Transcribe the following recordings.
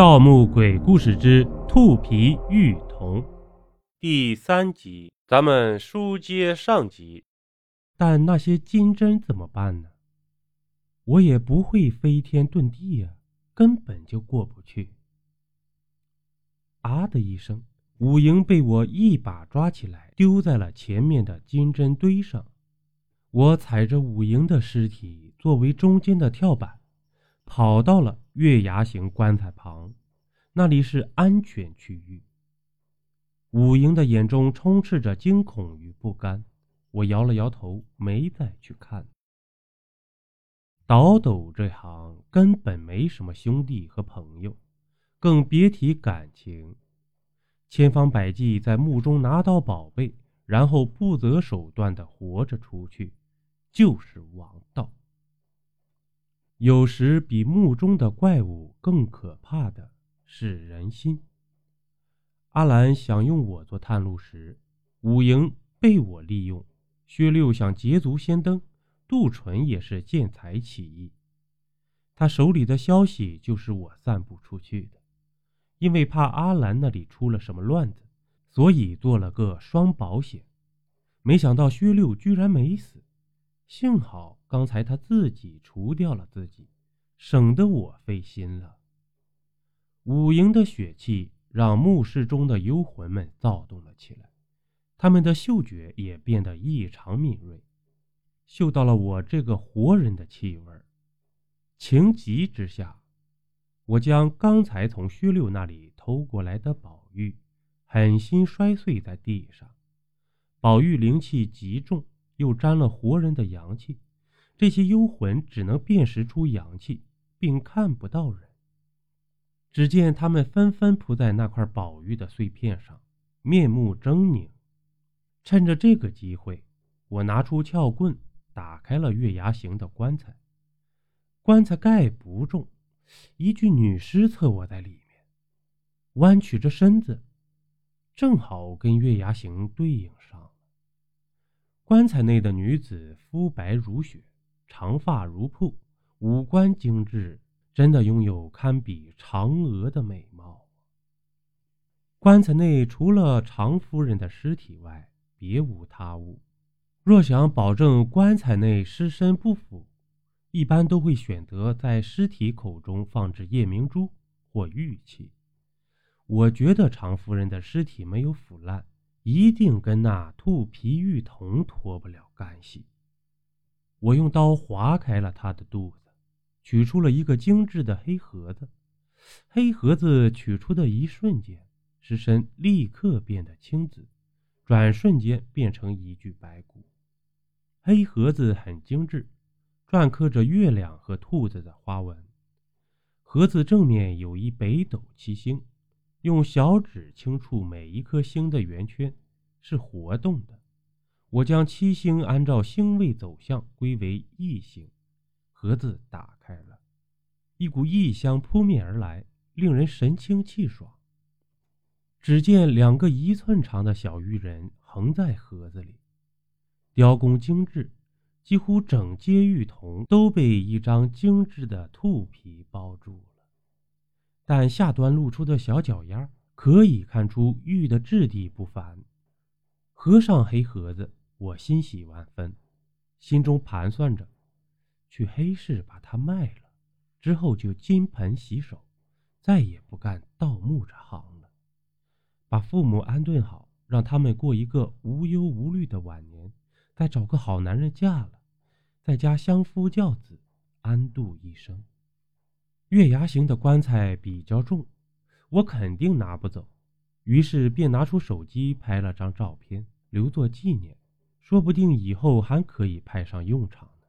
盗墓鬼故事之兔皮玉童第三集，咱们书接上集。但那些金针怎么办呢？我也不会飞天遁地呀，根本就过不去。啊的一声，五营被我一把抓起来，丢在了前面的金针堆上。我踩着五营的尸体作为中间的跳板，跑到了月牙形棺材旁，那里是安全区域。武营的眼中充斥着惊恐与不甘，我摇了摇头，没再去看。倒斗这行根本没什么兄弟和朋友，更别提感情。千方百计在墓中拿到宝贝，然后不择手段的活着出去，就是王道。有时比墓中的怪物更可怕的是人心。阿兰想用我做探路石，武营被我利用；薛六想捷足先登。杜淳也是见财起意，他手里的消息就是我散布出去的，因为怕阿兰那里出了什么乱子，所以做了个双保险。没想到薛六居然没死，幸好刚才他自己除掉了自己，省得我费心了。五营的血气让墓室中的幽魂们躁动了起来，他们的嗅觉也变得异常敏锐。嗅到了我这个活人的气味情急之下，我将刚才从薛六那里偷过来的宝玉狠心摔碎在地上。宝玉灵气极重，又沾了活人的阳气，这些幽魂只能辨识出阳气，并看不到人。只见他们纷纷扑在那块宝玉的碎片上，面目狰狞。趁着这个机会，我拿出撬棍。打开了月牙形的棺材，棺材盖不重，一具女尸侧卧在里面，弯曲着身子，正好跟月牙形对应上了。棺材内的女子肤白如雪，长发如瀑，五官精致，真的拥有堪比嫦娥的美貌。棺材内除了常夫人的尸体外，别无他物。若想保证棺材内尸身不腐，一般都会选择在尸体口中放置夜明珠或玉器。我觉得常夫人的尸体没有腐烂，一定跟那兔皮玉童脱不了干系。我用刀划开了他的肚子，取出了一个精致的黑盒子。黑盒子取出的一瞬间，尸身立刻变得青紫，转瞬间变成一具白骨。黑盒子很精致，篆刻着月亮和兔子的花纹。盒子正面有一北斗七星，用小指轻触每一颗星的圆圈，是活动的。我将七星按照星位走向归为异星。盒子打开了，一股异香扑面而来，令人神清气爽。只见两个一寸长的小玉人横在盒子里。雕工精致，几乎整阶玉童都被一张精致的兔皮包住了，但下端露出的小脚丫可以看出玉的质地不凡。合上黑盒子，我欣喜万分，心中盘算着，去黑市把它卖了，之后就金盆洗手，再也不干盗墓这行了。把父母安顿好，让他们过一个无忧无虑的晚年。再找个好男人嫁了，在家相夫教子，安度一生。月牙形的棺材比较重，我肯定拿不走，于是便拿出手机拍了张照片，留作纪念，说不定以后还可以派上用场呢。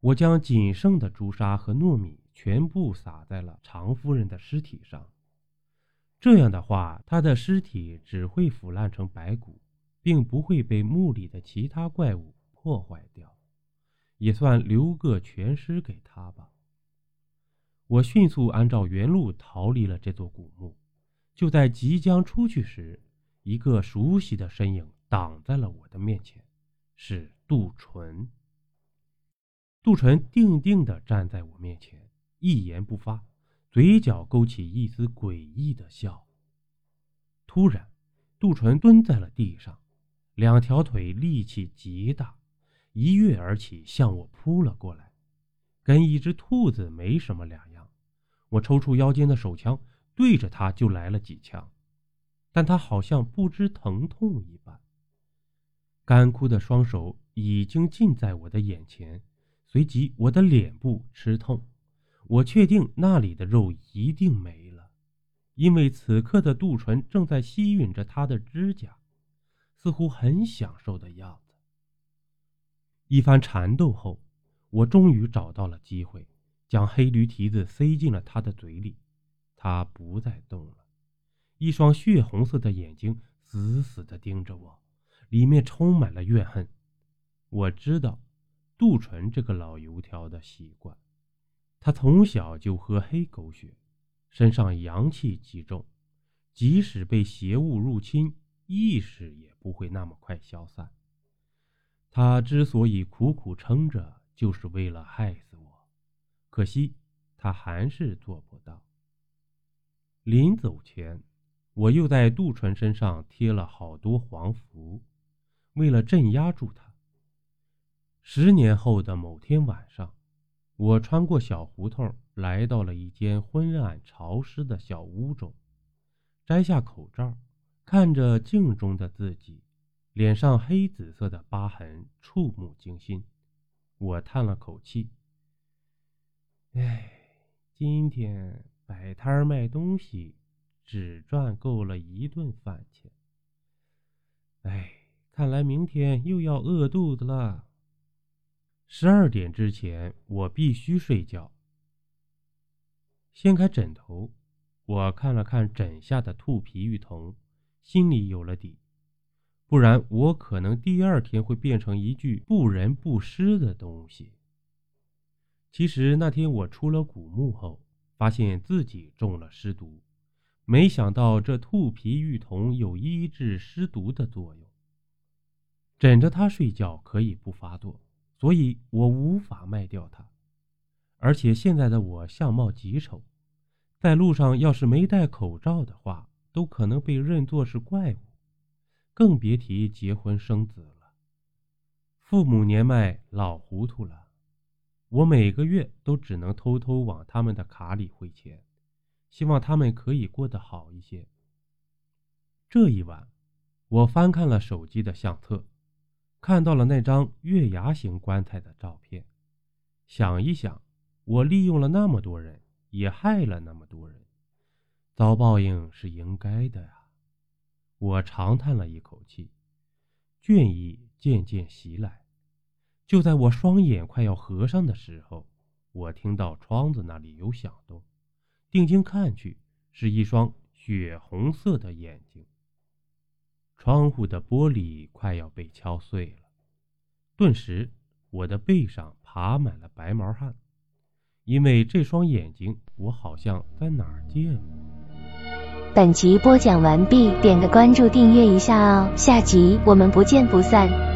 我将仅剩的朱砂和糯米全部撒在了常夫人的尸体上，这样的话，她的尸体只会腐烂成白骨。并不会被墓里的其他怪物破坏掉，也算留个全尸给他吧。我迅速按照原路逃离了这座古墓，就在即将出去时，一个熟悉的身影挡在了我的面前，是杜淳。杜淳定定地站在我面前，一言不发，嘴角勾起一丝诡异的笑。突然，杜淳蹲在了地上，两条腿力气极大，一跃而起向我扑了过来，跟一只兔子没什么两样。我抽出腰间的手枪，对着他就来了几枪，但他好像不知疼痛一般。干枯的双手已经近在我的眼前，随即我的脸部吃痛，我确定那里的肉一定没了，因为此刻的杜淳正在吸吮着他的指甲，似乎很享受的样子。一番缠斗后，我终于找到了机会，将黑驴蹄子塞进了他的嘴里，他不再动了，一双血红色的眼睛死死地盯着我。里面充满了怨恨。我知道杜淳这个老油条的习惯，他从小就喝黑狗血，身上阳气极重，即使被邪物入侵，意识也不会那么快消散。他之所以苦苦撑着，就是为了害死我。可惜他还是做不到。临走前，我又在杜淳身上贴了好多黄符。为了镇压住他，十年后的某天晚上，我穿过小胡同，来到了一间昏暗潮湿的小屋中，摘下口罩，看着镜中的自己，脸上黑紫色的疤痕触目惊心。我叹了口气：“哎，今天摆摊卖东西，只赚够了一顿饭钱。哎。”看来明天又要饿肚子了。十二点之前我必须睡觉。掀开枕头，我看了看枕下的兔皮玉童，心里有了底。不然我可能第二天会变成一具不人不尸的东西。其实那天我出了古墓后，发现自己中了尸毒，没想到这兔皮玉童有医治尸毒的作用。枕着他睡觉可以不发作，所以我无法卖掉它。而且现在的我相貌极丑，在路上要是没戴口罩的话，都可能被认作是怪物，更别提结婚生子了。父母年迈老糊涂了，我每个月都只能偷偷往他们的卡里汇钱，希望他们可以过得好一些。这一晚，我翻看了手机的相册。看到了那张月牙形棺材的照片，想一想，我利用了那么多人，也害了那么多人，遭报应是应该的呀。我长叹了一口气，倦意渐渐袭来。就在我双眼快要合上的时候，我听到窗子那里有响动，定睛看去，是一双血红色的眼睛。窗户的玻璃快要被敲碎了，顿时我的背上爬满了白毛汗，因为这双眼睛我好像在哪儿见过。本集播讲完毕，点个关注，订阅一下哦，下集我们不见不散。